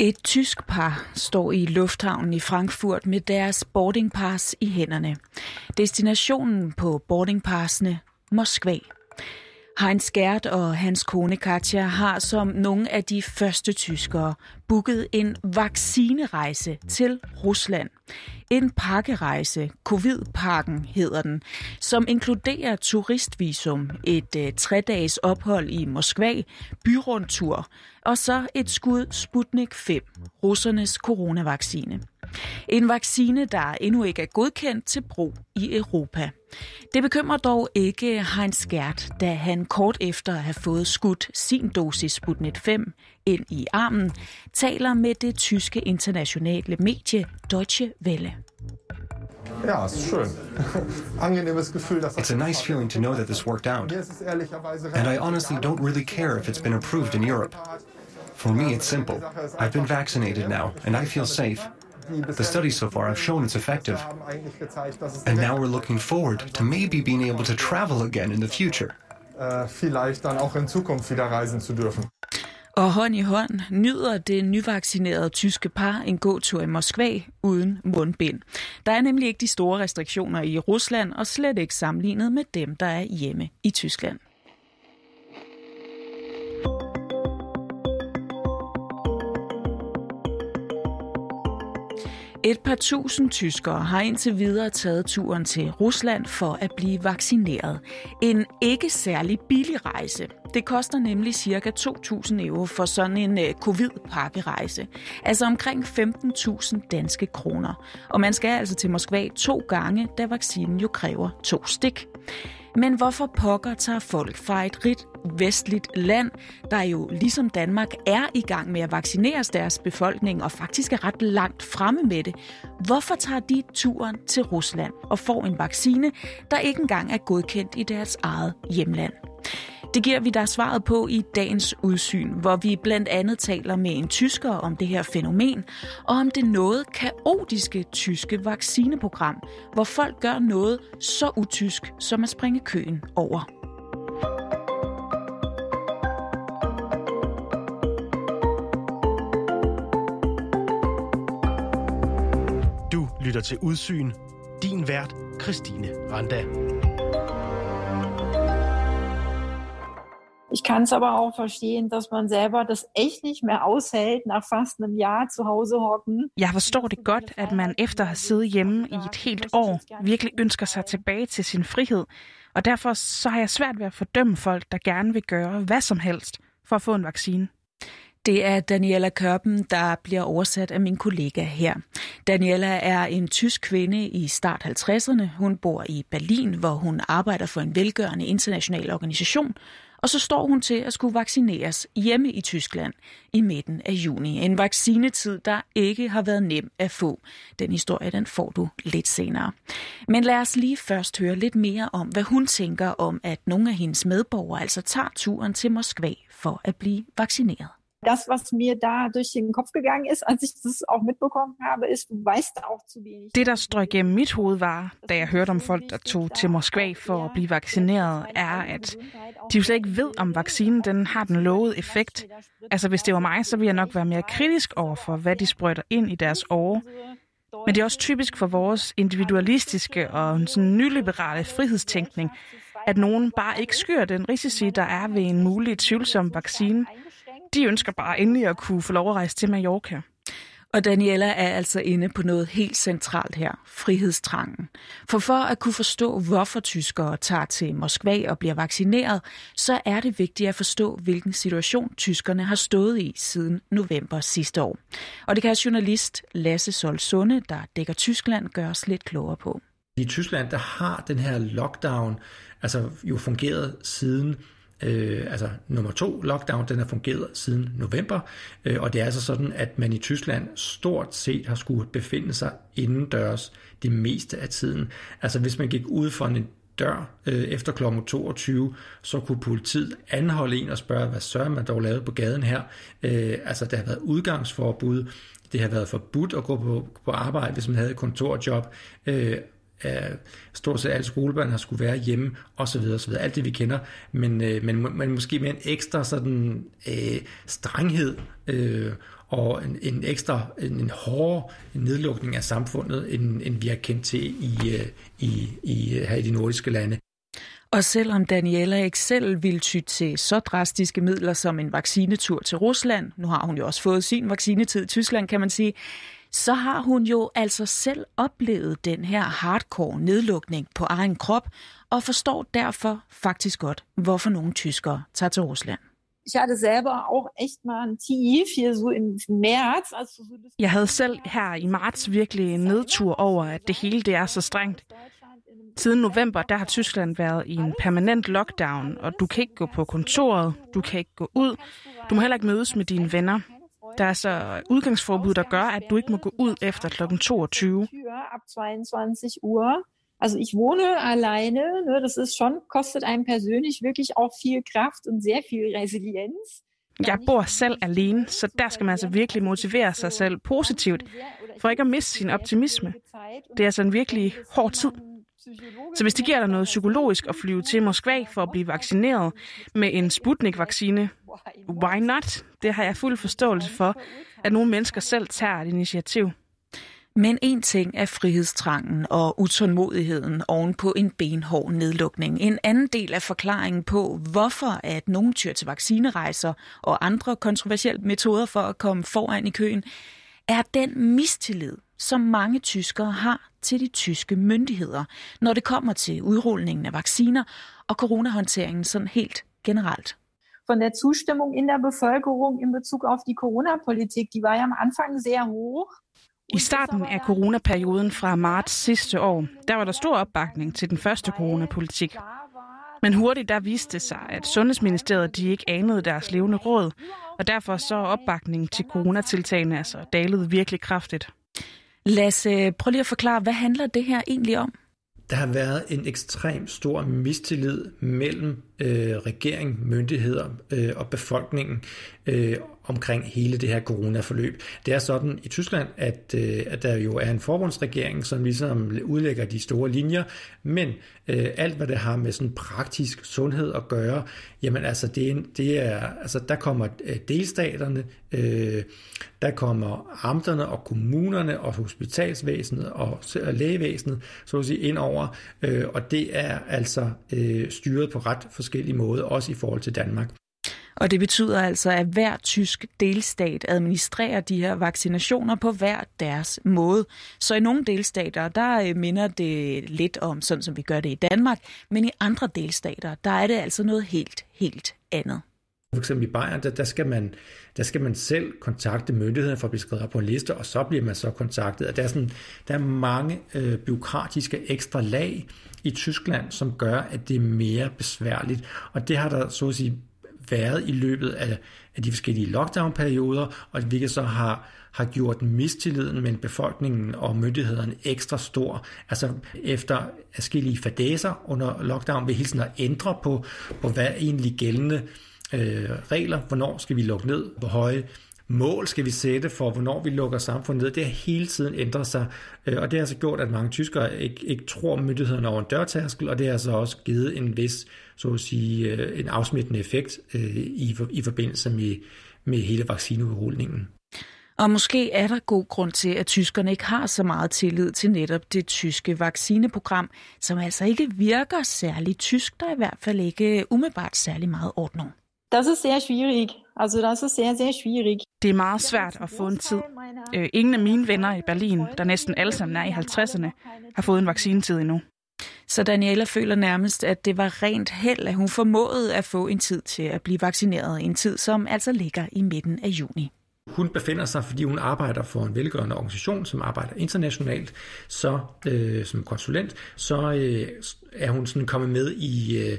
Et tysk par står i lufthavnen i Frankfurt med deres boardingpass i hænderne. Destinationen på boardingpassene Moskva. Heinz Gert og hans kone Katja har som nogle af de første tyskere booket en vaccinerejse til Rusland. En pakkerejse, Covid-pakken hedder den, som inkluderer turistvisum, et uh, tre-dages ophold i Moskva, byrundtur og så et skud Sputnik 5, russernes coronavaccine. En vaccine, der endnu ikke er godkendt til brug i Europa. Det bekymrer dog ikke Heinz Gert, da han kort efter at have fået skudt sin dosis Sputnik 5 ind i armen, taler med det tyske internationale medie Deutsche Welle. Ja, es ist schön. Angenehmes Gefühl, dass It's a nice feeling to know that this worked out. And I honestly don't really care if it's been approved in Europe. For me, it's simple. I've been vaccinated now, and I feel safe. The studies so far have shown it's effective. And now we're looking forward to maybe being able to travel again in the future. vielleicht dann auch in Zukunft wieder reisen zu dürfen. Og hånd i hånd nyder det nyvaccinerede tyske par en gåtur i Moskva uden mundbind. Der er nemlig ikke de store restriktioner i Rusland, og slet ikke sammenlignet med dem, der er hjemme i Tyskland. Et par tusind tyskere har indtil videre taget turen til Rusland for at blive vaccineret. En ikke særlig billig rejse. Det koster nemlig ca. 2.000 euro for sådan en øh, covid-pakkerejse. Altså omkring 15.000 danske kroner. Og man skal altså til Moskva to gange, da vaccinen jo kræver to stik. Men hvorfor pokker tager folk fra et rigt vestligt land, der jo ligesom Danmark er i gang med at vaccinere deres befolkning og faktisk er ret langt fremme med det. Hvorfor tager de turen til Rusland og får en vaccine, der ikke engang er godkendt i deres eget hjemland? Det giver vi dig svaret på i dagens udsyn, hvor vi blandt andet taler med en tysker om det her fænomen, og om det noget kaotiske tyske vaccineprogram, hvor folk gør noget så utysk som at springe køen over. Lytter til Udsyn. Din vært, Christine Randa. Ich kann es aber auch verstehen, dass man selber das echt nicht mehr aushält, nach fast einem Jahr zu Hause hocken. Jeg forstår det godt, at man efter at have siddet hjemme i et helt år virkelig ønsker sig tilbage til sin frihed. Og derfor så har jeg svært ved at fordømme folk, der gerne vil gøre hvad som helst for at få en vaccine. Det er Daniela Kørpen, der bliver oversat af min kollega her. Daniela er en tysk kvinde i start 50'erne. Hun bor i Berlin, hvor hun arbejder for en velgørende international organisation. Og så står hun til at skulle vaccineres hjemme i Tyskland i midten af juni. En vaccinetid, der ikke har været nem at få. Den historie, den får du lidt senere. Men lad os lige først høre lidt mere om, hvad hun tænker om, at nogle af hendes medborgere altså tager turen til Moskva for at blive vaccineret. Das, was mir da durch den Kopf gegangen ist, als ich das auch mitbekommen habe, ist, du weißt auch zu wenig. Det, der strøg gennem mit hoved var, da jeg hørte om folk, der tog til Moskva for at blive vaccineret, er, at de jo slet ikke ved, om vaccinen den har den lovede effekt. Altså, hvis det var mig, så ville jeg nok være mere kritisk over for, hvad de sprøjter ind i deres åre. Men det er også typisk for vores individualistiske og sådan nyliberale frihedstænkning, at nogen bare ikke skyer den risici, der er ved en mulig tvivlsom vaccine. De ønsker bare endelig at kunne få lov at rejse til Mallorca. Og Daniela er altså inde på noget helt centralt her, frihedstrangen. For for at kunne forstå, hvorfor tyskere tager til Moskva og bliver vaccineret, så er det vigtigt at forstå, hvilken situation tyskerne har stået i siden november sidste år. Og det kan journalist Lasse Sol Sunde, der dækker Tyskland, gøre os lidt klogere på. I Tyskland, der har den her lockdown altså jo fungeret siden Øh, altså nummer to lockdown, den har fungeret siden november, øh, og det er altså sådan, at man i Tyskland stort set har skulle befinde sig indendørs det meste af tiden. Altså hvis man gik ud for en dør øh, efter kl. 22, så kunne politiet anholde en og spørge, hvad sørger man dog lavet på gaden her? Øh, altså der har været udgangsforbud, det har været forbudt at gå på, på arbejde, hvis man havde et kontorjob, øh, øh, stort set alle skolebørn har skulle være hjemme, og så videre, så videre. Alt det, vi kender, men, øh, men, men måske med en ekstra sådan øh, strenghed, øh, og en, en ekstra, en, en hårdere nedlukning af samfundet, end, end vi har kendt til i, øh, i, i, her i de nordiske lande. Og selvom Daniela ikke selv vil ty til så drastiske midler som en vaccinetur til Rusland, nu har hun jo også fået sin vaccinetid i Tyskland, kan man sige, så har hun jo altså selv oplevet den her hardcore nedlukning på egen krop, og forstår derfor faktisk godt, hvorfor nogle tyskere tager til Rusland. Ich hatte selber auch echt mal en tief hier so im März. Altså Jeg havde selv her i marts virkelig en nedtur over, at det hele det er så strengt. Siden november, der har Tyskland været i en permanent lockdown, og du kan ikke gå på kontoret, du kan ikke gå ud, du må heller ikke mødes med dine venner. Der er så udgangsforbud, der gør, at du ikke må gå ud efter kl. 22. Ab 22 Uhr. Also ich wohne alleine, ne, das ist schon, kostet einem persönlich wirklich auch viel Kraft und sehr viel Resilienz. Jeg bor selv alene, så der skal man altså virkelig motivere sig selv positivt, for ikke at miste sin optimisme. Det er altså en virkelig hård tid. Så hvis det giver dig noget psykologisk at flyve til Moskva for at blive vaccineret med en Sputnik-vaccine, why not? Det har jeg fuld forståelse for, at nogle mennesker selv tager et initiativ. Men en ting er frihedstrangen og utålmodigheden oven på en benhård nedlukning. En anden del af forklaringen på, hvorfor at nogen tyr til vaccinerejser og andre kontroversielle metoder for at komme foran i køen, er den mistillid, som mange tyskere har til de tyske myndigheder, når det kommer til udrulningen af vacciner og coronahåndteringen sådan helt generelt. Von der Zustimmung in der Bevölkerung in Bezug auf die Corona-Politik, die war ja am Anfang sehr hoch. I starten af coronaperioden fra marts sidste år, der var der stor opbakning til den første coronapolitik. Men hurtigt der viste det sig, at Sundhedsministeriet de ikke anede deres levende råd, og derfor så opbakningen til coronatiltagene altså dalet virkelig kraftigt. Lasse, prøv lige at forklare, hvad handler det her egentlig om? Der har været en ekstrem stor mistillid mellem øh, regering, myndigheder øh, og befolkningen øh, omkring hele det her coronaforløb. Det er sådan i Tyskland, at, øh, at der jo er en forbundsregering, som ligesom udlægger de store linjer, men øh, alt hvad det har med sådan praktisk sundhed at gøre, jamen altså, det er, det er, altså der kommer øh, delstaterne, øh, der kommer amterne og kommunerne og hospitalsvæsenet og lægevæsenet, så at sige, ind over, øh, og det er altså øh, styret på ret forskellige måder, også i forhold til Danmark. Og det betyder altså, at hver tysk delstat administrerer de her vaccinationer på hver deres måde. Så i nogle delstater, der øh, minder det lidt om sådan, som vi gør det i Danmark, men i andre delstater, der er det altså noget helt, helt andet. For eksempel i Bayern, der, der, skal man, der skal man selv kontakte myndighederne for at blive skrevet på en liste, og så bliver man så kontaktet. Og der er, sådan, der er mange øh, byråkratiske ekstra lag i Tyskland, som gør, at det er mere besværligt. Og det har der så at sige været i løbet af, af de forskellige lockdown-perioder, og hvilket så har, har gjort mistilliden mellem befolkningen og myndighederne ekstra stor. Altså efter forskellige fadæser under lockdown vil hele tiden at ændre på, på hvad egentlig gældende øh, regler, hvornår skal vi lukke ned, hvor høje mål skal vi sætte for, hvornår vi lukker samfundet ned. Det har hele tiden ændret sig, øh, og det har altså gjort, at mange tyskere ikke, ikke tror myndighederne over en dørtærskel, og det har altså også givet en vis, så at sige, øh, en afsmittende effekt øh, i, i forbindelse med, med hele vaccineudrulningen. Og måske er der god grund til, at tyskerne ikke har så meget tillid til netop det tyske vaccineprogram, som altså ikke virker særlig tysk, der i hvert fald ikke umiddelbart særlig meget ordning. Das ist sehr schwierig. Also das ist sehr, sehr schwierig. Det er meget svært at få en tid. Øh, ingen af mine venner i Berlin, der næsten alle sammen er i 50'erne, har fået en vaccinetid endnu. Så Daniela føler nærmest, at det var rent held, at hun formåede at få en tid til at blive vaccineret. En tid, som altså ligger i midten af juni. Hun befinder sig, fordi hun arbejder for en velgørende organisation, som arbejder internationalt, så øh, som konsulent, så øh, er hun sådan kommet med i, øh,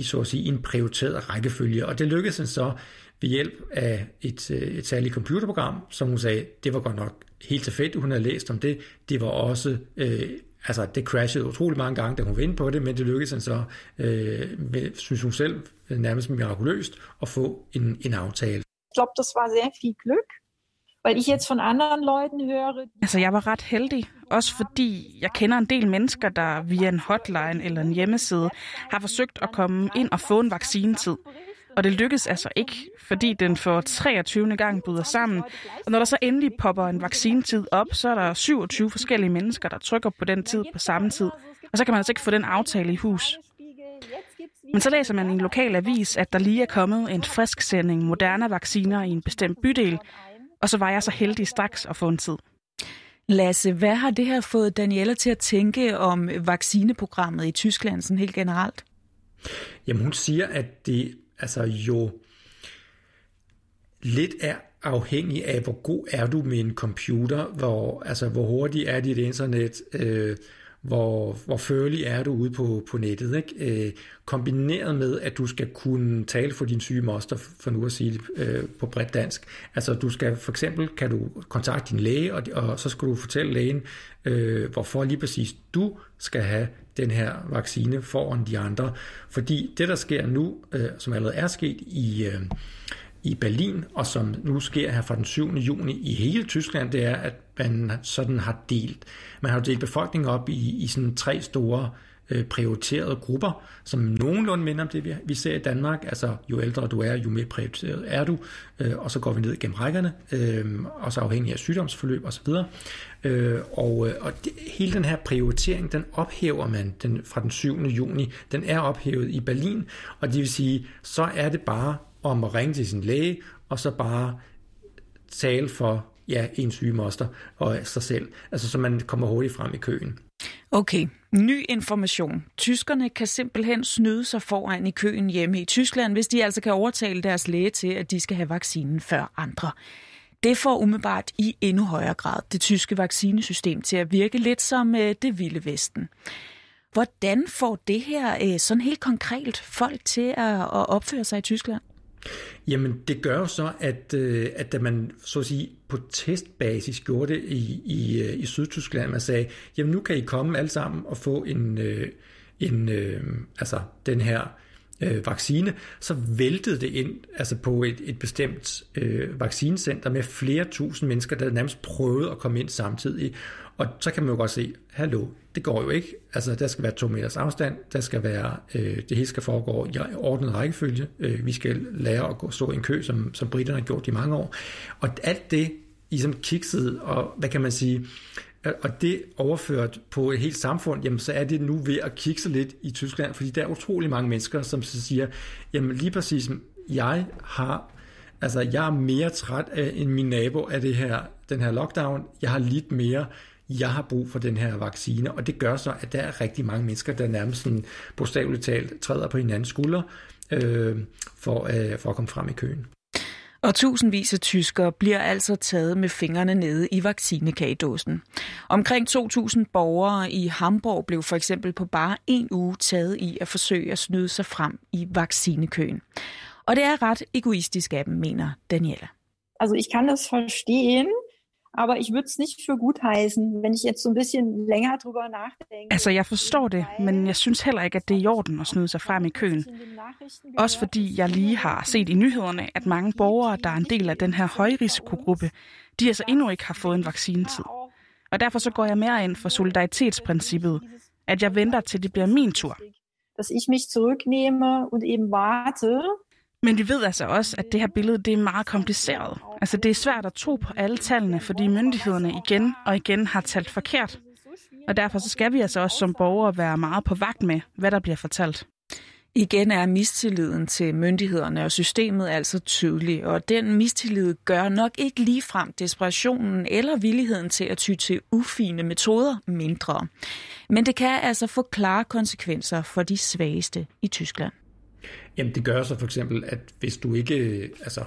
i så at sige en prioriteret rækkefølge. Og det lykkedes hende så ved hjælp af et, øh, et særligt computerprogram, som hun sagde, det var godt nok helt tilfældigt, hun havde læst om det. Det var også, øh, altså det crashede utrolig mange gange, da hun var inde på det, men det lykkedes hende så, øh, med, synes hun selv, nærmest mirakuløst, at få en, en aftale. Ich glaube, das war sehr viel Glück. Weil ich jetzt von anderen Leuten höre... Altså, jeg var ret heldig, også fordi jeg kender en del mennesker, der via en hotline eller en hjemmeside har forsøgt at komme ind og få en vaccinetid. Og det lykkes altså ikke, fordi den for 23. gang bryder sammen. Og når der så endelig popper en vaccinetid op, så er der 27 forskellige mennesker, der trykker på den tid på samme tid. Og så kan man altså ikke få den aftale i hus. Men så læser man i en lokal avis, at der lige er kommet en frisk sending Moderna-vacciner i en bestemt bydel, og så var jeg så heldig straks at få en tid. Lasse, hvad har det her fået Daniela til at tænke om vaccineprogrammet i Tyskland sådan helt generelt? Jamen hun siger, at det altså jo lidt er afhængig af, hvor god er du med en computer, hvor, altså, hvor hurtigt er dit internet, øh, hvor, hvor førlig er du ude på, på nettet. Ikke? Øh, kombineret med, at du skal kunne tale for din syge moster, for nu at sige det øh, på bredt dansk. Altså du skal for eksempel, kan du kontakte din læge, og, og så skal du fortælle lægen, øh, hvorfor lige præcis du skal have den her vaccine foran de andre. Fordi det, der sker nu, øh, som allerede er sket i... Øh, i Berlin, og som nu sker her fra den 7. juni i hele Tyskland, det er, at man sådan har delt, man har delt befolkningen op i, i sådan tre store øh, prioriterede grupper, som nogenlunde minder om det, vi, vi ser i Danmark. Altså, jo ældre du er, jo mere prioriteret er du, øh, og så går vi ned gennem rækkerne, øh, og så afhængig af sygdomsforløb osv. Øh, og øh, og det, hele den her prioritering, den ophæver man den, fra den 7. juni. Den er ophævet i Berlin, og det vil sige, så er det bare om at ringe til sin læge, og så bare tale for ja, en syge moster og sig selv. Altså, så man kommer hurtigt frem i køen. Okay, ny information. Tyskerne kan simpelthen snyde sig foran i køen hjemme i Tyskland, hvis de altså kan overtale deres læge til, at de skal have vaccinen før andre. Det får umiddelbart i endnu højere grad det tyske vaccinesystem til at virke lidt som øh, det vilde vesten. Hvordan får det her øh, sådan helt konkret folk til at opføre sig i Tyskland? Jamen, det gør jo så, at, øh, at da man så at sige, på testbasis gjorde det i, i, øh, i Sydtyskland, man sagde, jamen nu kan I komme alle sammen og få en, øh, en altså den her øh, vaccine, så væltede det ind altså på et, et bestemt øh, vaccinecenter med flere tusind mennesker, der nærmest prøvede at komme ind samtidig. Og så kan man jo godt se, hallo, det går jo ikke. Altså, der skal være to meters afstand, der skal være, øh, det hele skal foregå i ordnet rækkefølge. Øh, vi skal lære at gå stå i en kø, som, som britterne har gjort i mange år. Og alt det, i som kikset, og hvad kan man sige, og det overført på et helt samfund, jamen så er det nu ved at kikse lidt i Tyskland, fordi der er utrolig mange mennesker, som så siger, jamen lige præcis, jeg har, altså jeg er mere træt af, end min nabo af det her, den her lockdown. Jeg har lidt mere, jeg har brug for den her vaccine, og det gør så, at der er rigtig mange mennesker, der nærmest sådan bogstaveligt talt træder på hinandens skuldre øh, for, øh, for at komme frem i køen. Og tusindvis af tyskere bliver altså taget med fingrene nede i vaccinekagedåsen. Omkring 2.000 borgere i Hamburg blev for eksempel på bare en uge taget i at forsøge at snyde sig frem i vaccinekøen. Og det er ret egoistisk af dem, mener Daniela. Also ich kann das verstehen, aber ich würde es nicht für gut heißen, wenn ich jetzt so ein bisschen länger drüber nachdenke. Altså, jeg forstår det, men jeg synes heller ikke, at det er i orden at snyde sig frem i køen. Også fordi jeg lige har set i nyhederne, at mange borgere, der er en del af den her højrisikogruppe, de altså endnu ikke har fået en vaccinetid. Og derfor så går jeg mere ind for solidaritetsprincippet, at jeg venter til det bliver min tur. Dass ich mich zurücknehme und eben warte, men vi ved altså også, at det her billede det er meget kompliceret. Altså det er svært at tro på alle tallene, fordi myndighederne igen og igen har talt forkert. Og derfor så skal vi altså også som borgere være meget på vagt med, hvad der bliver fortalt. Igen er mistilliden til myndighederne og systemet altså tydelig, og den mistillid gør nok ikke ligefrem desperationen eller villigheden til at ty til ufine metoder mindre. Men det kan altså få klare konsekvenser for de svageste i Tyskland. Jamen det gør så for eksempel, at hvis du ikke, altså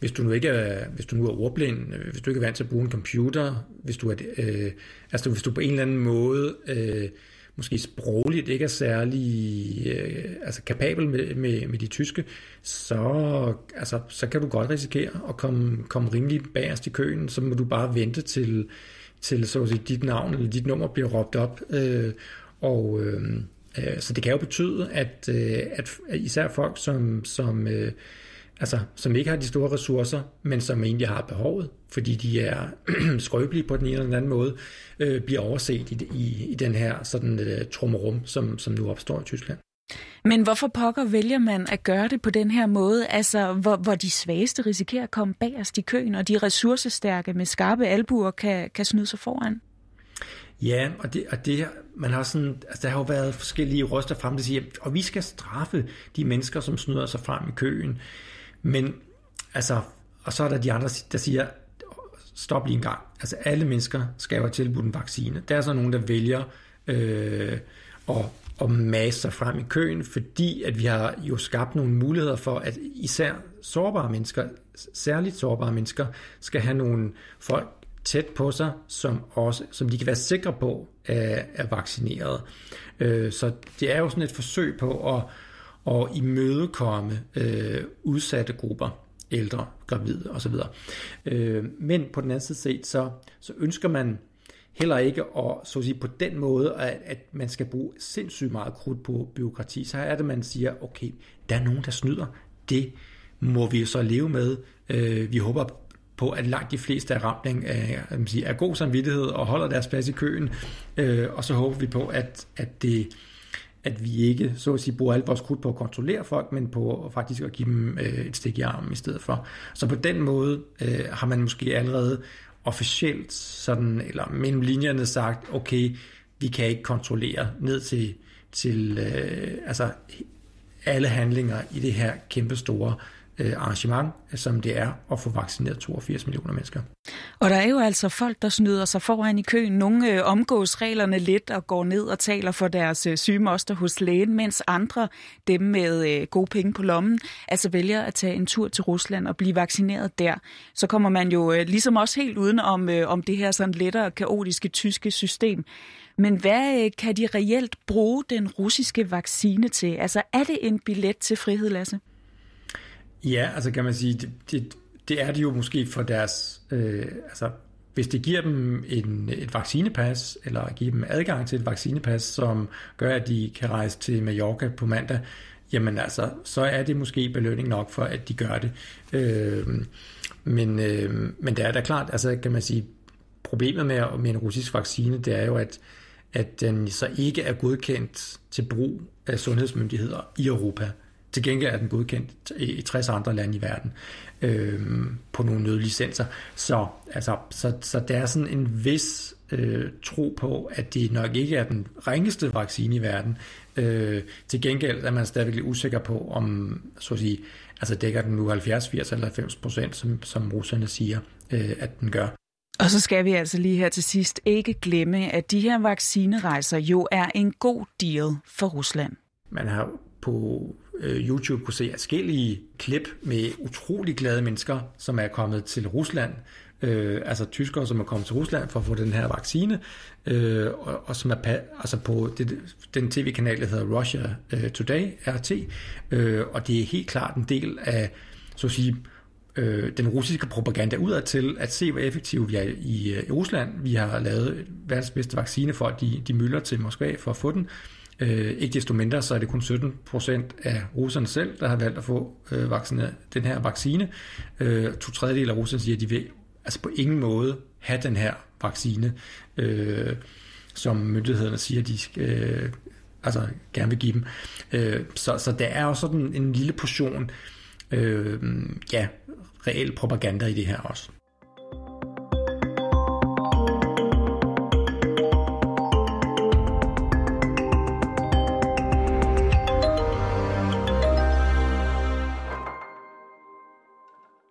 hvis du nu ikke er, hvis du nu er ordblind, øh, hvis du ikke er vant til at bruge en computer, hvis du er, øh, altså hvis du på en eller anden måde øh, måske sprogligt ikke er særlig øh, altså kapabel med, med, med de tyske, så, altså, så kan du godt risikere at komme, komme rimelig bagerst i køen, så må du bare vente til, til så at sige, dit navn eller dit nummer bliver råbt op, øh, og Øh, Øh, så det kan jo betyde, at, øh, at især folk, som, som, øh, altså, som ikke har de store ressourcer, men som egentlig har behovet, fordi de er skrøbelige på den ene eller den anden måde, bliver overset i, i, i den her sådan trummerum, som, som nu opstår i Tyskland. Men hvorfor pokker vælger man at gøre det på den her måde, altså hvor, hvor de svageste risikerer at komme bagerst i køen, og de ressourcestærke med skarpe albuer kan, kan snyde sig foran? Ja, og det, og det man har sådan, altså der har jo været forskellige røster frem, der siger, og vi skal straffe de mennesker, som snyder sig frem i køen. Men altså, og så er der de andre, der siger, stop lige en gang. Altså alle mennesker skal jo have tilbudt en vaccine. Der er så nogen, der vælger øh, at, at masse sig frem i køen, fordi at vi har jo skabt nogle muligheder for, at især sårbare mennesker, særligt sårbare mennesker, skal have nogle folk tæt på sig, som, også, som de kan være sikre på er, er vaccineret. Øh, så det er jo sådan et forsøg på at, at imødekomme øh, udsatte grupper ældre, gravide osv. Øh, men på den anden side set, så, så ønsker man heller ikke at, så at sige, på den måde, at, at man skal bruge sindssygt meget krudt på byråkrati. Så er det, man siger, okay, der er nogen, der snyder. Det må vi så leve med. Øh, vi håber på, at langt de fleste er ramt af, af, af god samvittighed og holder deres plads i køen. Øh, og så håber vi på, at, at det at vi ikke så at sige, bruger alt vores krudt på at kontrollere folk, men på faktisk at give dem øh, et stik i armen i stedet for. Så på den måde øh, har man måske allerede officielt sådan, eller mellem linjerne sagt, okay, vi kan ikke kontrollere ned til, til øh, altså alle handlinger i det her kæmpe store Øh, Øh, arrangement, som det er at få vaccineret 82 millioner mennesker. Og der er jo altså folk, der snyder sig foran i køen. Nogle øh, omgås reglerne lidt og går ned og taler for deres øh, sygemoster hos lægen, mens andre, dem med øh, gode penge på lommen, altså vælger at tage en tur til Rusland og blive vaccineret der. Så kommer man jo øh, ligesom også helt uden om, om det her sådan lettere kaotiske tyske system. Men hvad kan de reelt bruge den russiske vaccine til? Altså er det en billet til frihed, Lasse? Ja, altså kan man sige, det, det, det er det jo måske for deres, øh, altså hvis det giver dem en, et vaccinepas, eller giver dem adgang til et vaccinepas, som gør, at de kan rejse til Mallorca på mandag, jamen altså, så er det måske belønning nok for, at de gør det. Øh, men, øh, men det er da klart, altså kan man sige, problemet med, med en russisk vaccine, det er jo, at, at den så ikke er godkendt til brug af sundhedsmyndigheder i Europa. Til gengæld er den godkendt i 60 andre lande i verden øh, på nogle nødlicenser. Så, altså, så, så der er sådan en vis øh, tro på, at det nok ikke er den ringeste vaccine i verden. Øh, til gengæld er man stadigvæk usikker på, om så at sige, altså dækker den nu 70, 80 eller 90 procent, som, som russerne siger, øh, at den gør. Og så skal vi altså lige her til sidst ikke glemme, at de her vaccinerejser jo er en god deal for Rusland. Man har på øh, YouTube kunne se forskellige klip med utrolig glade mennesker, som er kommet til Rusland, øh, altså tyskere, som er kommet til Rusland for at få den her vaccine, øh, og, og som er altså på det, den tv-kanal, der hedder Russia øh, Today, RT, øh, og det er helt klart en del af, så at sige, øh, den russiske propaganda udad til at se, hvor effektive vi er i, øh, i Rusland. Vi har lavet verdens bedste vaccine for, at de, de mylder til Moskva for at få den. Øh, ikke desto mindre, så er det kun 17 procent af russerne selv, der har valgt at få øh, vaccine, den her vaccine. Øh, to tredjedel af russerne siger, at de vil altså på ingen måde have den her vaccine, øh, som myndighederne siger, de skal, øh, altså gerne vil give dem. Øh, så, så der er også sådan en lille portion øh, ja, reel propaganda i det her også.